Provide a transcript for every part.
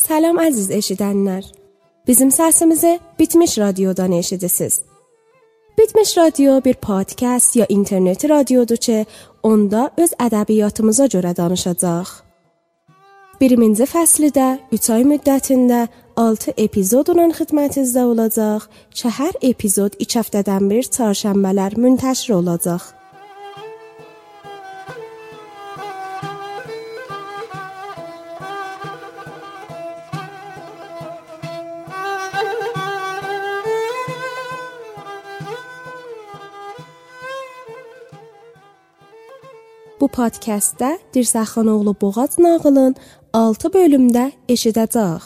Salam əziz eşidənlər. Bizim səsimizi Bitmiş Radiodan eşidirsiniz. Bitmiş Radio bir podkast ya internet radiodur ki, onda öz ədəbiyyatımıza görə danışacaq. Biriminci fəslidə 3 ay müddətində 6 epizodla xidmətinizdə olacaq. Ki hər epizod 2 həftədən bir çarşənbələr müntəşir olacaq. Podkastdə Dirsəxanoğlu Boğaz nağılın 6 bölümdə eşidəcək.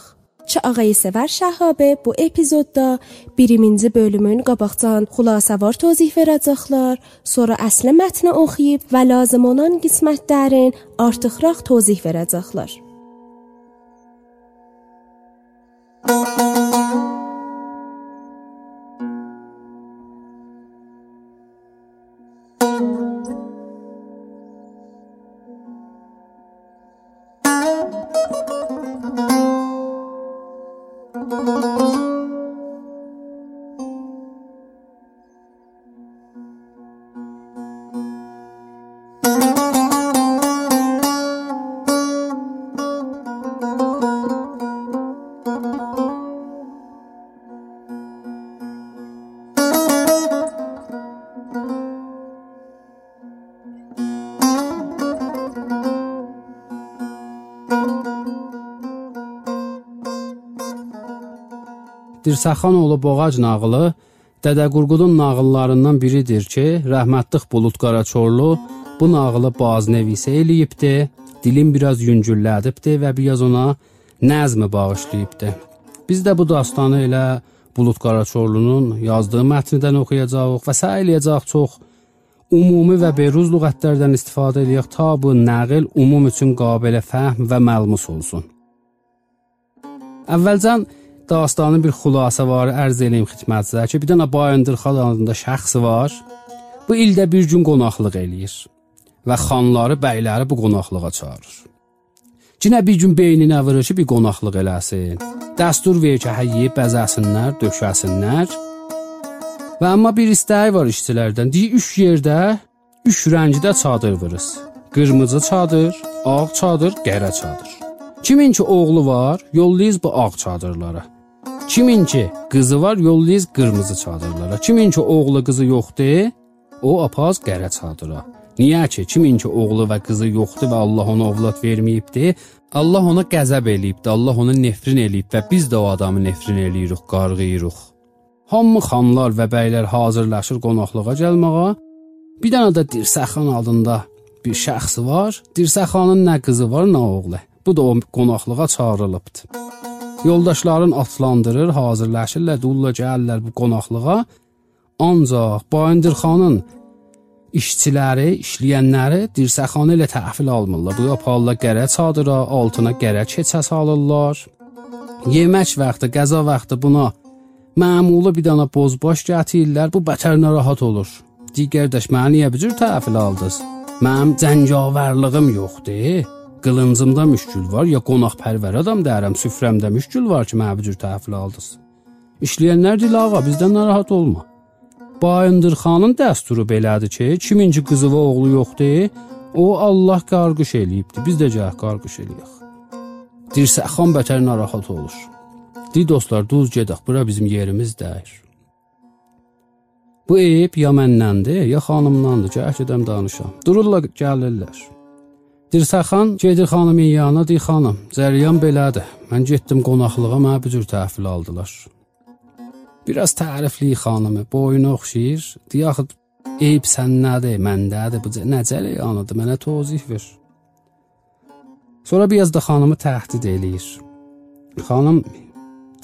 Çı ağayı sevər Şəhabe bu epizodda 1-ci bölümün qabaqdan xülasəvar tozih verəcəklər, sonra əsli mətni oxuyub və lazım olan qismətlərin artıqraq tozih verəcəklər. Dirsəxanoğlu Boğac nağılı Dədə Qurqudun nağıllarından biridir ki, rəhmətlik Bulut Qaraçorlu bu nağılı baznəvisə eləyibdi, dilin biraz yüngüllədibdi və biraz ona nəzmi bağışlayıbdı. Biz də bu dastanı elə Bulut Qaraçorlunun yazdığı mətnidən oxuyacağıq və səy eləyəcək çox ümumi və beruz lüğətlərdən istifadə edək ta bu nəql umum üçün qabilə fəhm və məlmus olsun. Əvvəlcən dastanın bir xülasəvarı ərz eləyim xidmətinizə ki, bir dənə Bayındır-xan adında şəxs var. Bu ildə bir gün qonaqlıq eləyir və xanları, bəyləri bu qonaqlığa çağırır. Cinə bir gün beyninə vurur ki, bir qonaqlıq eləsin. Dəstur verir ki, həyyə bəzəsinlər, döşəsinlər. Və amma bir istəyi var işçilərdən. Deyir, üç yerdə, üç rəngdə çadır vuruz. Qırmızı çadır, ağ çadır, qərə çadır. Kimin ki oğlu var, yollayız bu ağ çadırlara. Kimin ki qızı var, yollayız qırmızı çadırlara. Kimin ki oğlu qızı yoxdur, o apaz qərə çadıra. Niyə ki, kimin ki oğlu və qızı yoxdur və Allah ona ovlad verməyibdi, Allah ona qəzəb eləyibdi, Allah ona nefrin eləyib və biz də o adamı nefrin eləyirik, qarğıyırıq. Hamı xanlar və bəylər hazırlaşır qonaqlığa gəlməyə. Bir dənə də Dirsəxan adında bir şəxs var. Dirsəxanın nə qızı var, nə oğlu. Bu da o qonaqlığa çağırılıbdı. Yoldaşların atlandırır, hazırlaşırlar, dulla gəlirlər bu qonaqlığa. Ancaq Bayındırxanın işçiləri, işləyənləri dirsəxana ilə təhvil almırlar. Bu yaparlar qərə çadıra, altına qərə keçə salırlar. Yemək vaxtı, qəza vaxtı buna məmulu bir dana bozbaş gətirirlər. Bu bətər narahat olur. Digərdaş məni niyə bu cür təhvil aldınız? Mənim cəngavərlığım yoxdur. Qılıncımda müşkül var, ya qonaqpərvər adam deyirəm, süfrəmdə müşkül var ki, mənə bu cür təhvil aldınız. İşləyənlər deyil ağa, bizdən narahat olma. Bayındırxanın dəsturu belədir ki, kiminci qızı və oğlu yoxdur, o Allah qarqış eləyibdi. Biz də gəl qarqış eləyək. Dirsəxan bətər narahat olur. Di dostlar, duz gedək, bura bizim yerimiz deyir. Bu eyib ya məndəndir, ya xanımdandır ki, əkidəm danışam. Dururlar, gəlirlər. Dirsəxan gedir xanımın yanına, deyir xanım, cəryan belədir. Mən getdim qonaqlığa, mənə bu cür təhvil aldılar. Biraz tərifli xanımı, boyuna oxşayır. Deyir axı eyib səndədir, məndədir. Bu nə cəryanıdır? Mənə tozih ver. Sonra biraz da xanımı təhdid eləyir. Xanım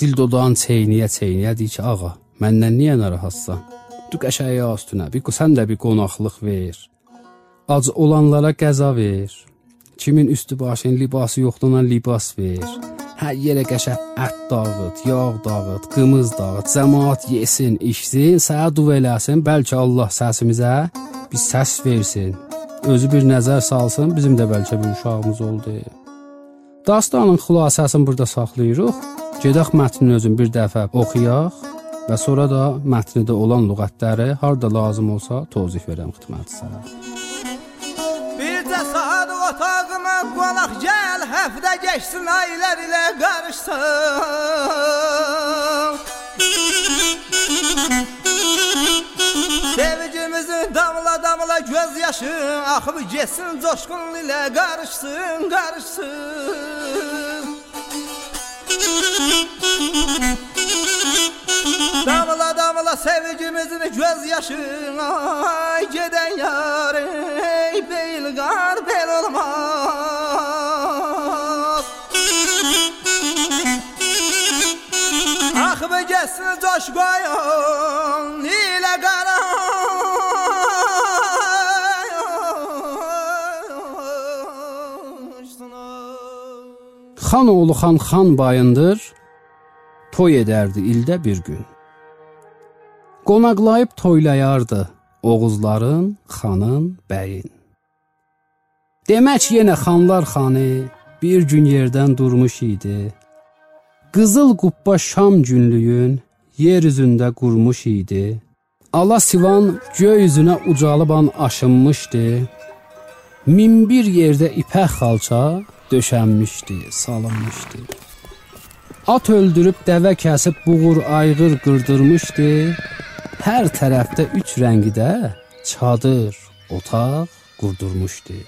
dil dodağın çeyniyə çeyniyə deyir ki, ağa, məndən niyə narahatsan? Du qəşəyə üstünə, bir sən də bir qonaqlıq ver. Ac olanlara qəza ver. Kimin üstü başın libası yoxdurla libas ver. Hər yerə qəşəng ət dağıt, yağ dağıt, qımız dağıt, cəmaət yesin, içsin, sənə dua eləsin, bəlkə Allah səsimizə bir səs versin. Özü bir nəzər salsın, bizim də bəlkə bir uşağımız oldu. Dastanın xülasəsini burada saxlayırıq. Gedək mətnin özünü bir dəfə oxuyaq və sonra da mətndə olan lüğətləri harda lazım olsa tozih verəm xidmətinizə. Qonaq gəl, həftə keçsin aylar ilə qarışsın. Sevgimizin damla damla göz yaşı axıb getsin coşqun ilə qarışsın, qarışsın. Damla damla sevgimizin göz yaşı ay geden yar ey beyl gar bel olmaz Ah be gelsin coşkoyun ile Xan oğlu xan xan bayındır, toy edərdi ildə bir gün. Qonaqlayıb toylayardı Oğuzların, xanın, bəyin. Demək yenə xanlar xanı bir gün yerdən durmuş idi. Qızıl qubba Şam günlüyün yer üzündə qurmuş idi. Ala Sivan göy üzünə ucalıban aşınmışdı. Min bir yerdə ipək xalça döşənmişdi, salınmışdı. At öldürüb dəvə kəsib buğur ayğır qırdırmışdı. Hər tərəfdə üç rəngdə çadır, otaq qurdurmuşdu.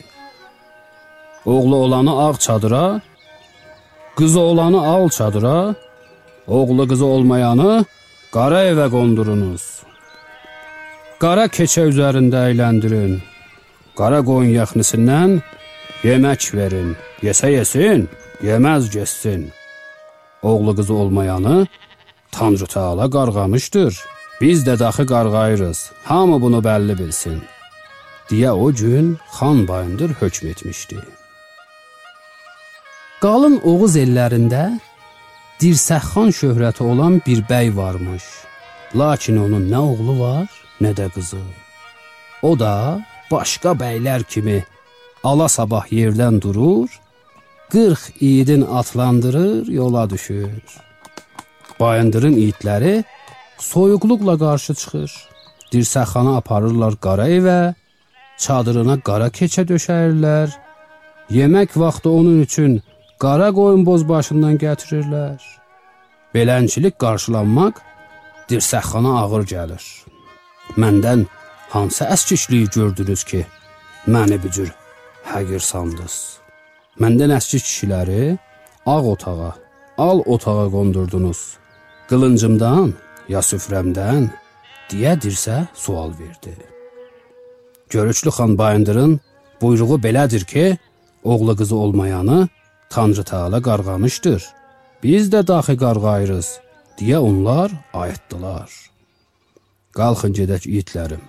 Oğlu olanı ağ çadıra, qızı olanı al çadıra, oğlu qızı olmayanı qara evə qondurunuz. Qara keçə üzərində əyləndirin. Qara qoyun yaxnısından yemək verin. Yesə yesin, yeməz getsin. Oğlu qızı olmayanı Tanrı Taala qarğamışdır. Biz də daxı qarğayırıq. Hamı bunu bəlli bilsin. deyə o gün xan Bayındır hökm etmişdi. Qalın Oğuz ellərində Dirsəxan şöhrəti olan bir bəy varmış. Lakin onun nə oğlu var, nə də qızı. O da başqa bəylər kimi ala sabah yerdən durur, 40 iidin atlandırır, yola düşür. Bayındırın iidləri soyuqluqla qarşı çıxır. Dirsəxana aparırlar qara evə, çadırına qara keçə döşəyirlər. Yemək vaxtı onun üçün qara qoyun boz başından gətirirlər. Belənçilik qarşılanmaq dirsəxana ağır gəlir. Məndən hansı əskikliyi gördünüz ki, məni bu cür həqir sandınız? Məndən əski kişiləri ağ otağa, al otağa qondurdunuz. Qılıncımdan ya süfrəmdən deyə dirsə sual verdi. Görüclü xan Bayındırın buyruğu belədir ki, oğlu qızı olmayanı Tanrı Taala qarğamışdır. Biz də daxi qarğayırız deyə onlar ayıtdılar. Qalxın gedək itlərim.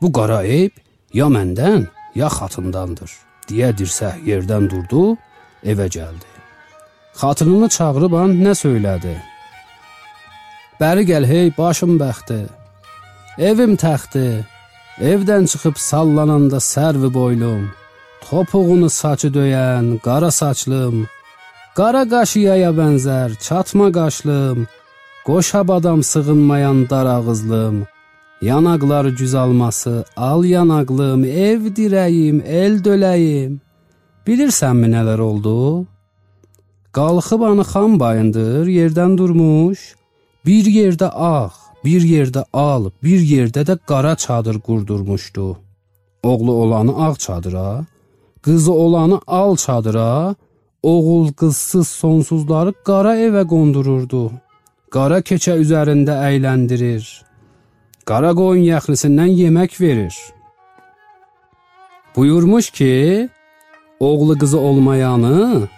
Bu qara eyb ya məndən, ya xatındandır deyə dirsə yerdən durdu, evə gəldi. Xatınını çağırıb an nə söylədi? Bəri gəl hey başım bəxti. Evim təxti. Evdən çıxıb sallananda sərvi boylum. Topuğunu saçı döyən qara saçlım. Qara qaşıyaya bənzər çatma qaşlım. Qoşab adam sığınmayan dar ağızlım. Yanaqları güz alması, al yanaqlım, ev dirəyim, el döləyim. Bilirsənmi nələr oldu? Qalxıb anı xan bayındır, yerdən durmuş, bir yerdə ağ, bir yerdə al, bir yerdə də qara çadır qurdurmuşdu. Oğlu olanı ağ çadıra, qızı olanı al çadıra, oğul qızsız sonsuzları qara evə qondururdu. Qara keçə üzərində əyləndirir. Qara qoyun yaxlısından yemək verir. Buyurmuş ki, oğlu qızı olmayanı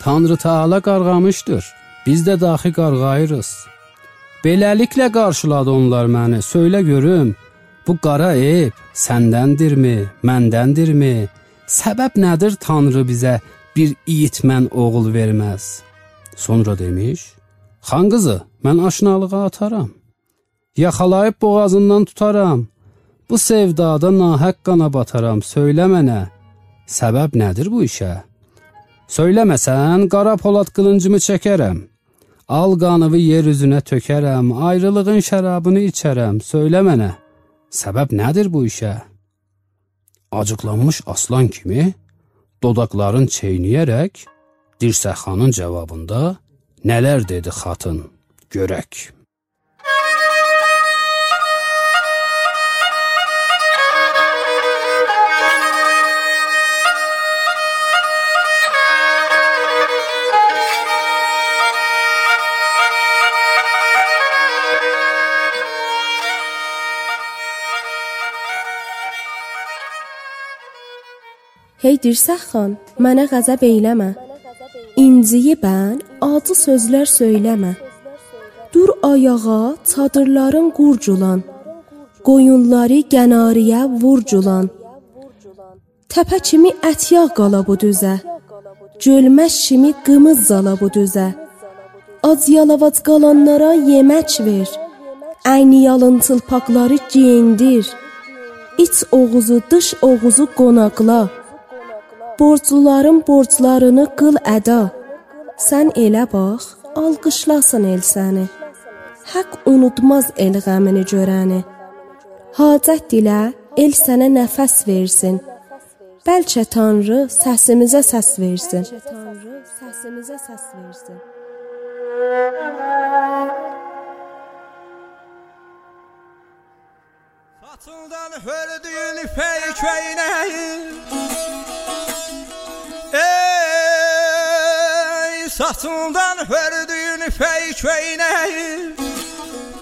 Tanrı Taala qarğamışdır. Biz də daxi qarğayırıq. Beləliklə qarşıladı onlar məni. Söylə görüm, bu qara ev səndəndirmi, məndəndirmi? Səbəb nədir Tanrı bizə bir itmən oğul verməz? Sonra demiş: Xan qızı, mən aşnalığa ataram. Yaxalayıb boğazından tutaram. Bu sevdada nahəq qana bataram. Söylə mənə, səbəb nədir bu işə? Söyləməsən, qara polad qılıncımı çəkərəm. Al qanıvı yer üzünə tökərəm, ayrılığın şərabını içərəm. Söylə mənə, səbəb nədir bu işə? Acıqlanmış aslan kimi dodaqların çeynəyərək Dirsəxanın cavabında nələr dedi xatın? Görək. Hey Dirsəx xan, mənə qəzəb eyləmə. İnciyi bən, acı sözlər söyləmə. Dur ayağa, çadırların qurculan. Qoyunları gənariyə vurculan. Təpə kimi ət yağ qala bu düzə. Gölməş kimi qımız zala bu düzə. Az yalavac qalanlara yemək ver. Əyni yalın çılpaqları geyindir. İç oğuzu, dış oğuzu qonaqla. Borcluların borclarını qıl əda. Sən elə bax, alqışlasın el səni. Haqq unutmaz el qəmini görəni. Hacət dilə, el sənə nəfəs versin. Bəlkə Tanrı səsimizə səs versin. Tanrı səsimizə səs versin. Saçından hördüyün ipək köynəyi Ey satından verdiğin feyç veyneyi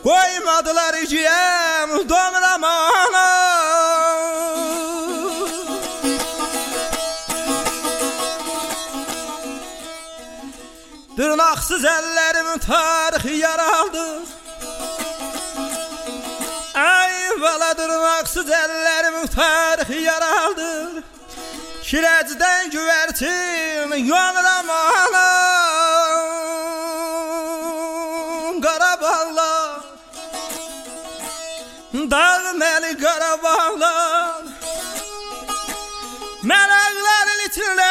Koymadılar ciyem domramana Dırnaksız ellerim tarih yaraldı. Ey vela dırnaksız ellerim tarih yaraldı. Kirəcdən güvərtin yanıram anam Qarabağlar Dağməli Qarabağlar Mələklərin içində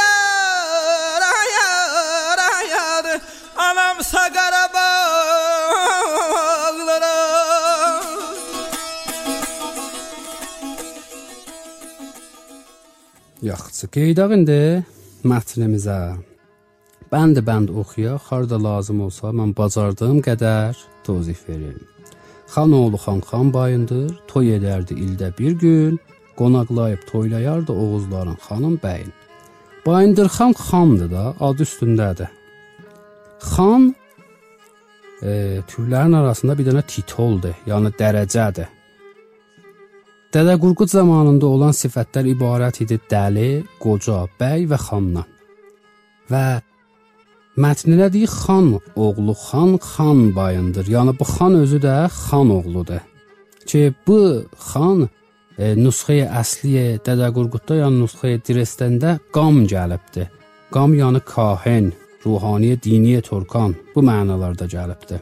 Yar, yar, yar. Anam Saqara Yaxşı, qeydaq indi mətnimizə. Bənd-bənd oxuyaq, harda lazım olsa mən bacardığım qədər tozif verim. Xanoğlu xan xan bayındır, toy edərdi ildə bir gün, qonaqlayıb toylayardı Oğuzların xanım bəyin. Bayındır xan xandır da, adı üstündədir. Xan e, türlərin arasında bir dənə titoldur, yəni dərəcədir. Dədə Qurqud zamanında olan sifətlər ibarət idi dəli, qoca, bəy və xandan. Və mətnində deyir xan oğlu xan xan bayındır. Yəni bu xan özü də xan oğludur. Ki bu xan e, nüsxəyə əsli Dədə Qurqudda yəni nüsxəyə Dresdəndə qam gəlibdi. Qam yəni kahin, ruhani, dini Turkan bu mənalarda gəlibdi.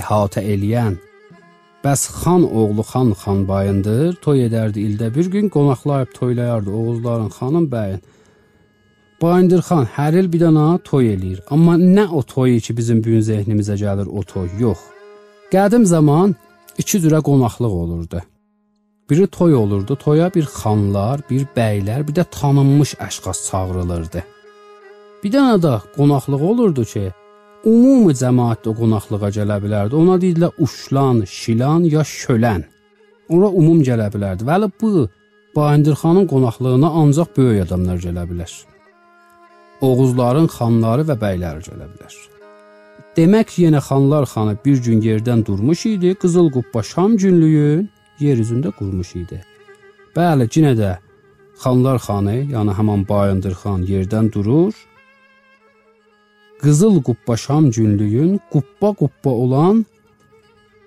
İhatə eləyən Bəs xan oğlu xan xan bayındır, toy edərdi ildə bir gün qonaqlayıb toylayardı Oğuzların xanım bəyin. Bayındır xan hər il bir dənə toy eləyir. Amma nə o toy ki bizim bu gün zehnimizə gəlir o toy, yox. Qədim zaman iki cürə qonaqlıq olurdu. Biri toy olurdu, toya bir xanlar, bir bəylər, bir də tanınmış əşxas çağırılırdı. Bir dənə də qonaqlıq olurdu ki, ümumi cəmaət də qonaqlığa gələ bilərdi. Ona deyirlər uşlan, şilan ya şölən. Ora ümum gələ bilərdi. Vəli bu Bayındırxanın qonaqlığına ancaq böyük adamlar gələ bilər. Oğuzların xanları və bəyləri gələ bilər. Demək yenə xanlar xanı bir gün yerdən durmuş idi, Qızıl Qubba Şam günlüyün yer üzündə qurmuş idi. Bəli, yenə də xanlar xanı, yəni həmin Bayındır xan yerdən durur. Qızıl Qubba Şam günlüyün qubba-qubba olan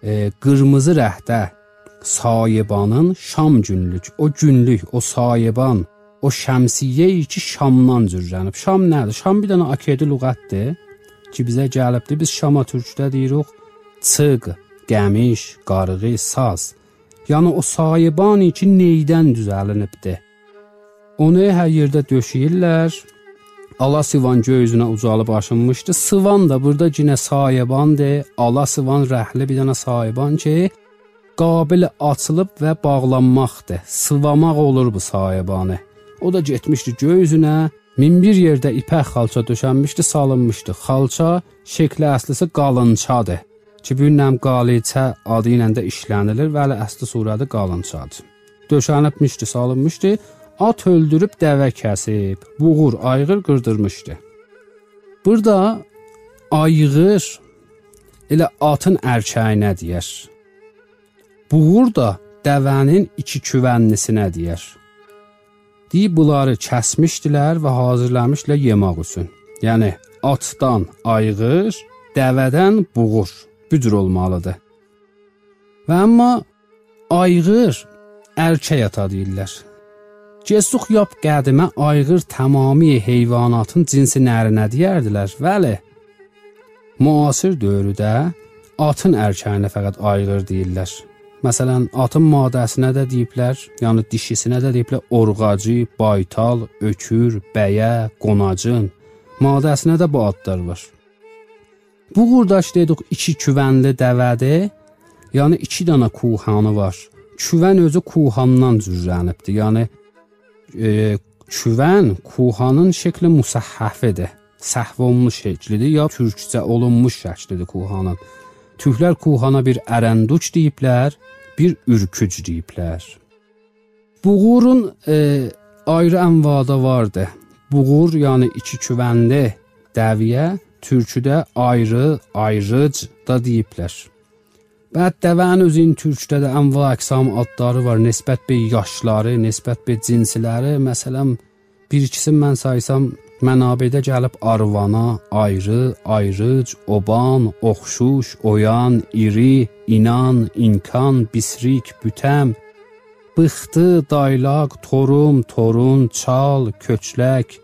e, qırmızı rəhdə sayibanın Şam günlük, o günlük, o sayiban, o şəmsiyyə ki Şamdan cürrənib. Şam nədir? Şam bir dənə akedi lüğətdir ki bizə gəlibdi. Biz Şama türkdə deyirik çığ, qəmiş, qarığı, saz. Yəni o sayibani ki neydən düzəlinibdi. Onu hər yerdə döşəyirlər. Ala Sivan göyüzünə ucalıb aşınmışdı. Sivan da burada yenə sahibandır. Ala Sivan rəhli bir dənə sahiban ki, qabil açılıb və bağlanmaqdır. Sıvamaq olur bu sahibanı. O da getmişdi göyüzünə, min bir yerdə ipək xalça döşənmişdi, salınmışdı. Xalça şəkli əslisi qalınçadır. Ki bu nəm qalicə adı ilə də işlənilir və əsli surədə qalınçadır. Döşənibmişdi, salınmışdı. At öldürüb dəvə kəsib, buğur, ayğır qırdırmışdı. Burada ayğır elə atın ərkəyinə deyər. Buğur da dəvənin iki küvənlisinə deyər. Deyib bunları kəsmişdilər və hazırlamışlar yemək üçün. Yəni atdan ayğır, dəvədən buğur bücür olmalıdır. Və amma ayğır ərkək ata deyirlər. Cəsuq yap qədimə ayğır tamamiy heyvanatın cinsi nərinə deyərdilər. Bəli. Müasir dövrdə atın ərkəyinə fəqət ayğır deyirlər. Məsələn, atın maddəsinə də deyiblər, yəni dişisinə də deyiblər orğacı, baytal, ökür, bəyə, qonacın. Maddəsinə də bu adlar var. Bu qurdaş dedik iki küvənli dəvədir. Yəni 2 dənə kuhanı var. Küvən özü kuhandan cürrənibdir. Yəni küvən kuhanın şəkli musahhafidir. Səhv olunmuş şəklidir ya türkcə olunmuş şəklidir kuhanın. Türklər kuhana bir ərənduç deyiblər, bir ürküc deyiblər. Buğurun e, ayrı ənvada vardı. Buğur, yəni iki küvənli dəviyə, türküdə ayrı, ayrıc da deyiblər. Bəd dəvənin özünün türkdə də ənva əqsam adları var, nisbət bir yaşları, nisbət bir cinsləri. Məsələn, bir ikisini mən saysam, mənabedə gəlib arvana, ayrı, ayrıc, oban, oxşuş, oyan, iri, inan, inkan, bisrik, bütəm, bıxtı, daylaq, torum, torun, çal, köçlək,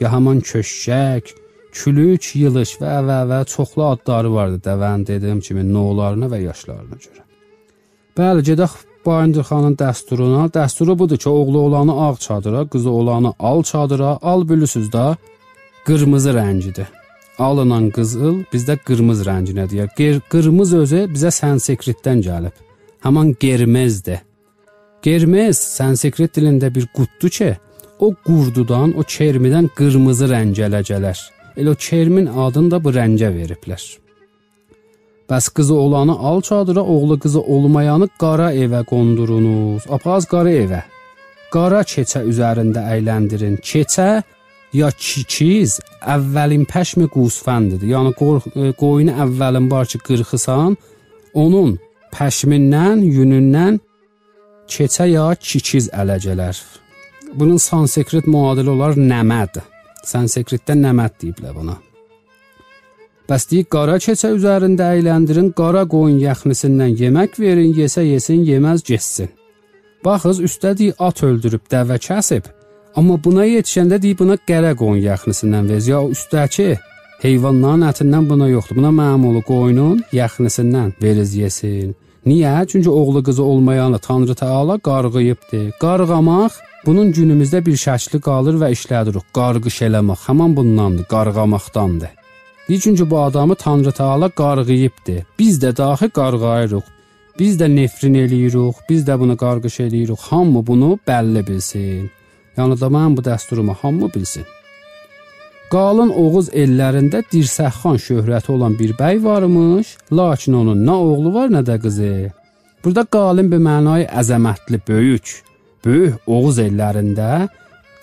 ya haman köşkək, külük, yılış və və və çoxlu adları vardı dəvənin dediyim kimi növlərinə və yaşlarına görə. Bəli, gedək Bayındır xanın dəsturuna. Dəsturu budur ki, oğlu olanı ağ çadıra, qızı olanı al çadıra. Al bilirsiniz də qırmızı rəngidir. Alınan qızıl bizdə qırmızı rənginə deyir. Qır qırmızı özü bizə sanskritdən gəlib. Haman germezdir. Germez sanskrit dilində bir qutdur ki, o qurdudan, o çermidən qırmızı rəng gələcələr. Elə Kermin adını da bu rəngə veriblər. Bəs qızı olanı al çadıra, oğlu qızı olmayanı qara evə qondurunuz. Apaz qara evə. Qara keçə üzərində əyləndirin. Keçə ya kiçiz əvvəlin pəşmi qusfəndidir. Yəni e, qoyunu əvvəlin var ki, qırxısan, onun pəşmindən, yünündən keçə ya kiçiz ələcələr. Bunun sanskrit müadili olar nəməd. Sanskritdə nəməd deyiblər buna. Bəs deyir, qara keçə üzərində əyləndirin, qara qoyun yaxnisindən yemək verin, yesə yesin, yeməz getsin. Baxız, üstə deyir, at öldürüb, dəvə kəsib. Amma buna yetişəndə deyir, buna qərə qoyun yaxnisindən ver. Ya üstəki heyvanların ətindən buna yoxdur. Buna məmulu qoyunun yaxnisindən veriz yesin. Niyə? Çünki oğlu qızı olmayanı Tanrı Taala qarğıyıbdı. Qarğamaq Bunun günümüzdə bir şəkli qalır və işlədirik. Qarğış eləmək həmin bundandır, qarğamaqdandır. Çünki bu adamı Tanrı Taala qarğıyıbdı. Biz də daxi qarğayırıq. Biz də nefrin eləyirik, biz də bunu qarğış eləyirik. Hamı bunu bəlli bilsin. Yəni da mən bu dəsturumu hamı bilsin. Qalın Oğuz ellərində Dirsəxan şöhrəti olan bir bəy varmış, lakin onun nə oğlu var, nə də qızı. Burada qalın bir mənayı əzəmətli, böyük, böyük Oğuz ellərində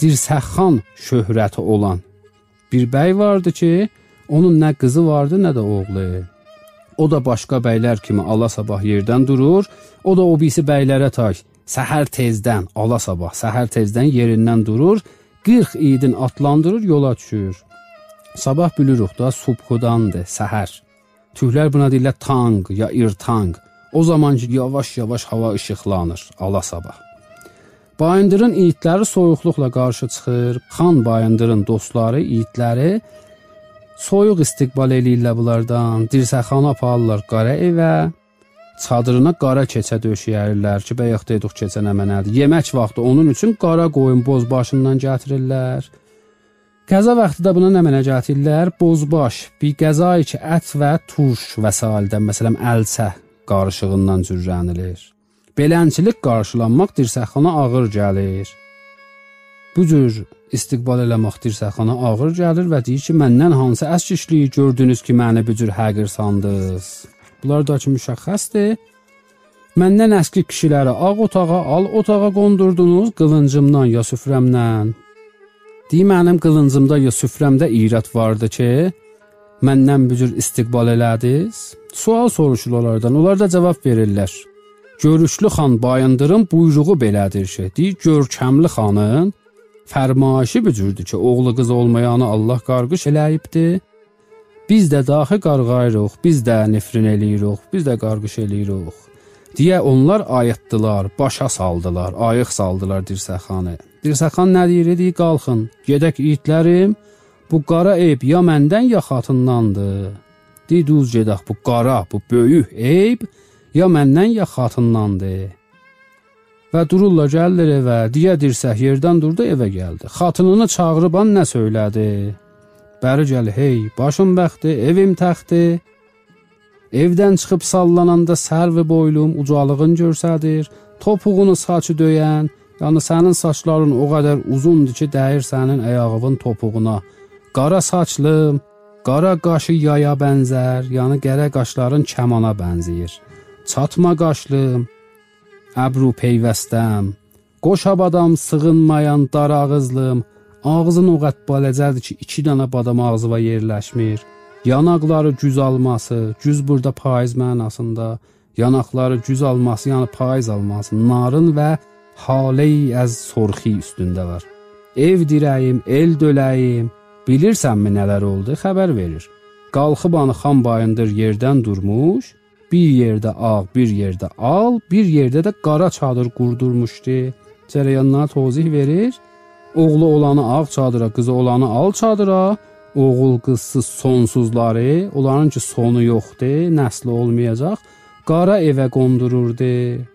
Dirsəxan şöhrəti olan bir bəy vardı ki, onun nə qızı vardı, nə də oğlu. O da başqa bəylər kimi ala sabah yerdən durur, o da o birisi bəylərə tay səhər tezdən, ala sabah səhər tezdən yerindən durur, 40 idin atlandırır, yola düşür. Sabah bilirik da subhudandır, səhər. Tühlər buna deyirlər tanq ya irtanq. O zaman ki yavaş-yavaş hava işıqlanır, ala sabah. Bayındırın itləri soyuqluqla qarşı çıxır. Xan Bayındırın dostları, itləri soyuq istiqbal eləyirlər bunlardan. Dirsəxana aparırlar qara evə. çadırına qara keçə döşəyərlər ki, bayaq dedik keçə nə mənadır. Yemək vaxtı onun üçün qara qoyun boz başından gətirirlər. Qəza vaxtı da buna nə mənə gətirirlər? Bozbaş, bir qəza ki, ət və turş vəsaildən, məsələn, əlçə qarışığından cürrənilir. Belənçilik qarşılanmaq dirsəxana ağır gəlir. Bu cür istiqbal eləmək dirsəxana ağır gəlir və deyir ki, məndən hansı əskişliyi gördünüz ki, məni bu cür həqir sandınız? Bunlar da ki müşəxxəsdir. Məndən əski kişiləri ağ otağa, al otağa qondurdunuz qılıncımdan ya süfrəmdən. Deyim mənim qılıncımda ya süfrəmdə irət vardı ki, məndən bu cür istiqbal elədiniz? Sual soruşur onlardan. Onlar da cavab verirlər. Görüşlü xan bayındırın buyruğu belədir ki, deyir görkəmli xanın fərmayışı bu cürdür ki, oğlu qız olmayanı Allah qarqış eləyibdi. Biz də daxı qarğayırıq, biz də nifrin eləyirik, biz də qarğış eləyirik. deyə onlar ayıtdılar, başa saldılar, ayıq saldılar Dirsəxanı. Dirsəxan nə deyir? Deyir, qalxın, gedək itlərim. Bu qara eyb ya məndən ya xatındandır. Deyir, düz gedək, bu qara, bu böyük eyb ya məndən ya xatındandır. Və dururlar gəlirlər evə, deyə dirsək yerdən durdu evə gəldi. Xatınını çağırıb an nə söylədi? Bəri gəl, hey, başım bəxti, evim təxti. Evdən çıxıb sallananda sərvi boylum ucalığın görsədir, topuğunu saçı döyən, yəni sənin saçların o qədər uzundur ki, dəyir sənin ayağının topuğuna. Qara saçlım, qara qaşı yaya bənzər, yəni qərə qaşların kəmana bənzəyir. Çatma qaşlım, əbru peyvəstəm, qoşabadam sığınmayan dar ağızlım, Ağzın o qət baləcədir ki, 2 dənə badam ağzıva yerləşmir. Yanaqları güz alması, güz burada payız mənasında, yanaqları güz alması, yəni payız alması, narın və haləyi əz sorxi üstündə var. Ev dirəyim, el döləyim, bilirsənmi nələr oldu? Xəbər verir. Qalxıb anı xan bayındır yerdən durmuş, bir yerdə ağ, bir yerdə al, bir yerdə də qara çadır qurdurmuşdu. Cərəyanına tozih verir. Oğlu olanı ağ çadıra, qızı olanı al çadıra. Oğul qızsız sonsuzları, onların ki sonu yoxdur, nəsli olmayacaq. Qara evə qondururdu.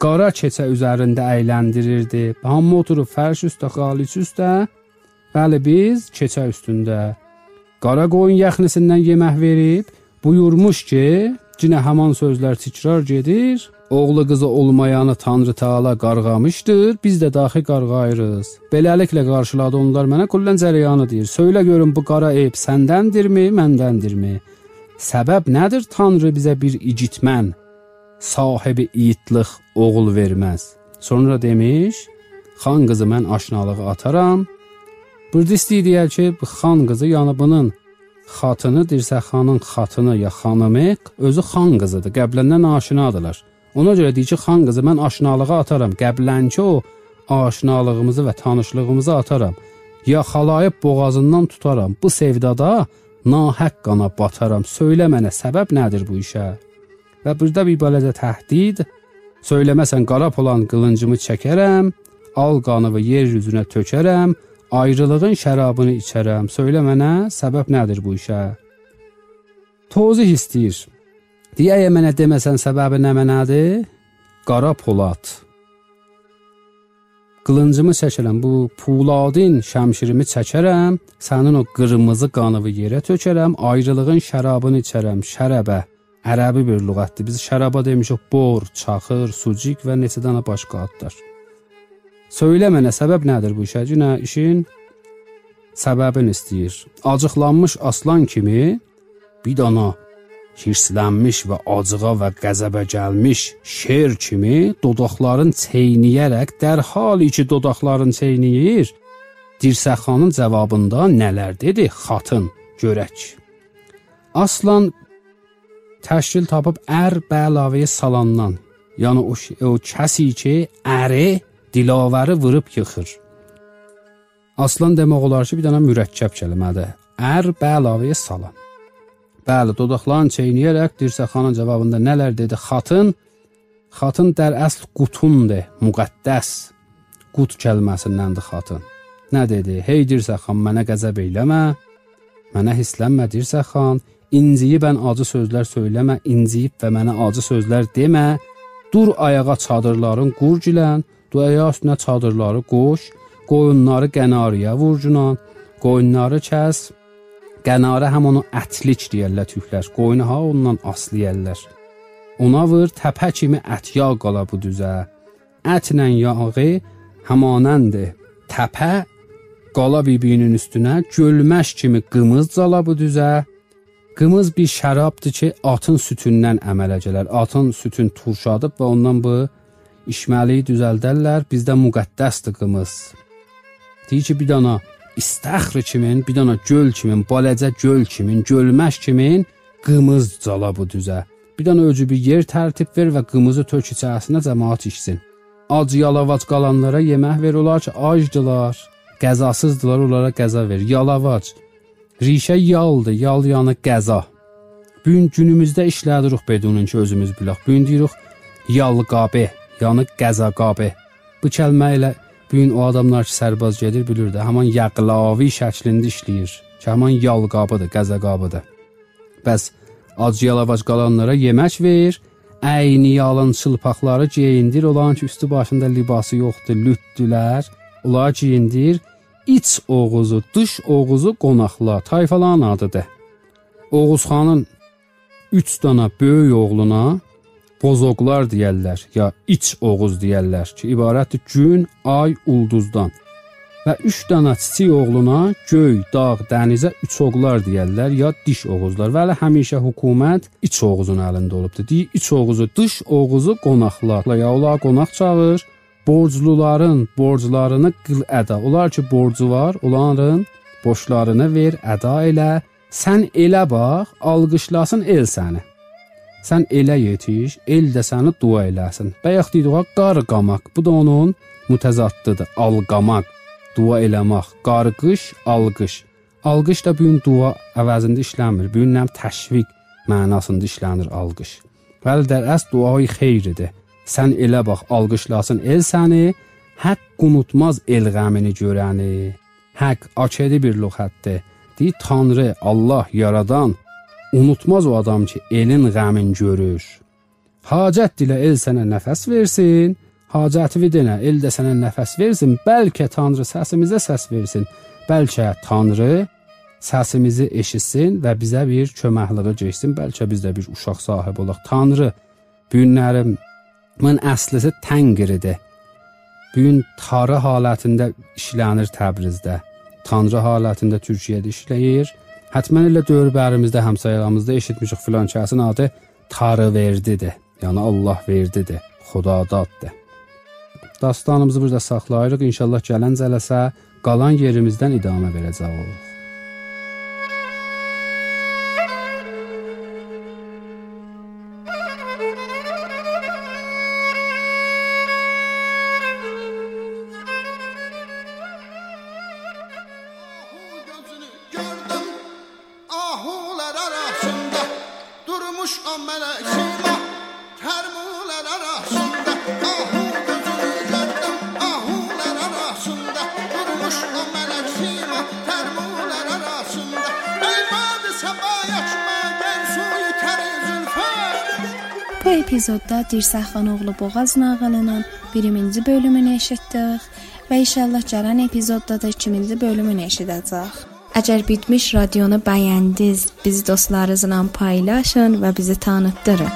Qara keçə üzərində əyləndirirdi. Hamı oturub fərş üstə, xaliç üstə. Bəli biz keçə üstündə. Qara qoyun yaxnisindən yemək verib, buyurmuş ki, Cinə həman sözlər təkrar gedir. Oğlu qızı olmayanı Tanrı Taala qarğamışdır, biz də daxi qarğayırıq. Beləliklə qarşıladı onlar mənə kullən cərəyanı deyir. Söylə görüm bu qara eyb səndəndirmi, məndəndirmi? Səbəb nədir Tanrı bizə bir igitmən, sahibi iyitlıq oğul verməz? Sonra demiş, xan qızı mən aşnalığı ataram. Burada istəyir ki, xan qızı yəni bunun xatını Dirsəxanın xatını ya xanımı özü xan qızıdır. Qəbləndən aşinadılar. Ona görə deyir ki, xan qızı mən aşinalığa ataram. Qəblənki o aşinalığımızı və tanışlığımızı ataram. Ya xalayıb boğazından tutaram. Bu sevdada nahəq qana bataram. Söylə mənə səbəb nədir bu işə? Və burada bir balaca təhdid. Söyləməsən qara polan qılıncımı çəkərəm, al qanımı yer üzünə tökərəm, ayrılığın şərabını içərəm. Söylə mənə səbəb nədir bu işə? Tozih istəyir. Deyə mənə deməsən səbəbi nə mənadır? Qara polad. Qılıncımı çəkərəm, bu puladin şəmşirimi çəkərəm, sənin o qırmızı qanını yerə tökərəm, ayrılığın şərabını içərəm, şərəbə. Ərəbi bir lüğətdir. Biz şəraba demişik bor, çaxır, sucik və neçə dənə başqa adlar. Söylə mənə səbəb nədir bu işə? Günə işin səbəbini istəyir. Acıqlanmış aslan kimi bir dana hirslənmiş və acığa və qəzəbə gəlmiş şer kimi dodaqların çeynəyərək dərhal ki dodaqların çeynəyir, Dirsəxanın cavabında nələr dedi? Xatın, görək. Aslan təşkil tapıb ər bəlavəyə salandan, yəni o, o kəsi ki, əri dilavəri vurub yıxır. Aslan demək olar ki, bir dənə mürəkkəb kəlmədir. Ər bəlavəyə salan. Bəli, dodaqlarını çeynəyərək Dirsəxanın cavabında nələr dedi? Xatın Xatın dər əsl qutundur, müqəddəs. Qut kəlməsindəndir xatın. Nə dedi? Hey Dirsəxan, mənə qəzəb eləmə. Mənə hislənmə Dirsəxan. İnciyib mən acı sözlər söyləmə, inciyib və mənə acı sözlər demə. Dur ayağa çadırların qurgilən, dur ayaq üstünə çadırları qoş, qoyunları qənarıya vurcunan, qoyunları kəs. Qənarə həm onu ətlik deyirlər türklər. Qoyunu ha ondan aslıyırlar. Ona vur təpə kimi ət yağ qala bu düzə. Ətlə yağı həmanəndir. Təpə qala bibinin üstünə gölməş kimi qımız cala bu düzə. Qımız bir şərabdır ki, atın sütündən əmələ gələr. Atın sütün turşadıb və ondan bu içməliyi düzəldərlər. Bizdə müqəddəsdir qımız. Deyir ki, bir dana istəxr kimin, bir dana göl kimin, balacə göl kimin, gölməş kimin qımız cala bu düzə. Bir dana öcü bir yer tərtib ver və qımızı tök içərisinə cəmaət içsin. Ac yalavac qalanlara yemək ver olar ki, acdılar, qəzasızdılar, onlara qəza ver. Yalavac Rişə yaldır, yal yanı qəza. Bu gün günümüzdə işlədirik bedunun ki, özümüz bilək. Bu gün deyirik yalqabə, yəni qəza qabə. Bu kəlmə ilə bu gün o adamlar ki, sərbaz gedir bilir də, həmin yaqlavi şəklində işləyir. Ki, həmin yalqabıdır, qəza qabıdır. Bəs ac yalavac qalanlara yemək ver, əyni yalın çılpaqları geyindir, olan ki, üstü başında libası yoxdur, lütdülər, onlar geyindir iç Oğuzu, dış Oğuzu qonaqla tayfaların adıdır. Oğuzxanın 3 dana böyük oğluna bozoqlar deyərlər, ya iç Oğuz deyərlər ki, ibarətdir gün, ay, ulduzdan. Və 3 dana kiçik oğluna göy, dağ, dənizə üç oğlar deyərlər, ya diş Oğuzlar. Və hələ həmişə hökumət iç Oğuzun əlində olubdu. Deyir, iç Oğuzu, dış Oğuzu qonaqlarla, ya onlar qonaq çağır borcluların borclarını qıl əda. Onlar ki borcu var, onların borclarını ver, əda elə. Sən elə bax, alqışlasın el səni. Sən elə yetiş, el də səni dua eləsin. Bayaq dedik, qar qamaq. Bu da onun mütəzaddıdır. Alqamaq, dua eləmək. Qarqış, alqış. Alqış da bu gün dua əvəzində işləmir. Bu gün nəm təşviq mənasında işlənir alqış. Bəli, də əs duayı xeyridir. Sən elə bax, alqışlasın el səni, haqq unutmaz el qəmini görəni. Haqq açıqı bir lüğətdir. Deyir Tanrı, Allah yaradan unutmaz o adam ki, elin qəmin görür. Hacət dilə el sənə nəfəs versin, hacəti denə el də sənə nəfəs versin, bəlkə Tanrı səsimizə səs versin. Bəlkə Tanrı səsimizi eşitsin və bizə bir köməkliyi keçsin, bəlkə biz də bir uşaq sahibi olaq. Tanrı bu günlərim Bunun əslisi Təngridir. Bu gün tarı halətində işlənir Təbrizdə. Tanrı halətində Türkiyədə işləyir. Hətmən elə dövrbərimizdə, həmsayıramızda eşitmişik filan kəsin adı Tarı verdidir. Yəni Allah verdidir, Xudadaddır. Dastanımızı burada saxlayırıq. İnşallah gələn cələsə qalan yerimizdən idamə verəcəyik. Epizodda Dirsəxan oğlu Boğaz nağılının 1-ci bölümünü eşitdik və inşallah gələn epizodda da 2-ci bölümünü eşidəcəyik. Əgər bitmiş radionu bəyəndiniz, bizi dostlarınızla paylaşın və bizi tanıtdırın.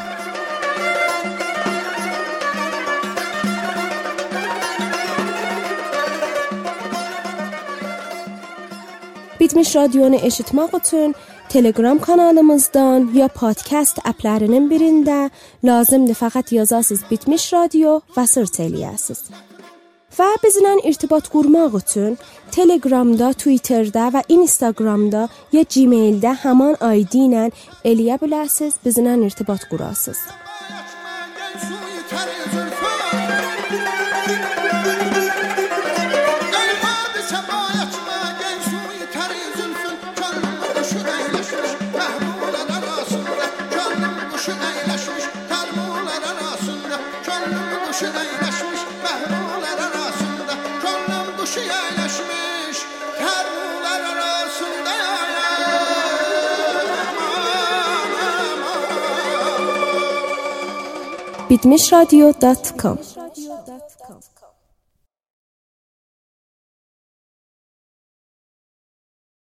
Bitmiş radionu eşitmək üçün Telegram kanalımızdan ya podcast applərinin birində lazımdır faqat yazasınız Bitmiş Radio və search eləyəsiniz. Və bizlə irtibat qurmaq üçün Telegramda, Twitterdə və Instagramda ya Gmaildə həmin ID ilə eləyə bilərsiniz, bizlə irtibat qurasınız. bitmişradio.com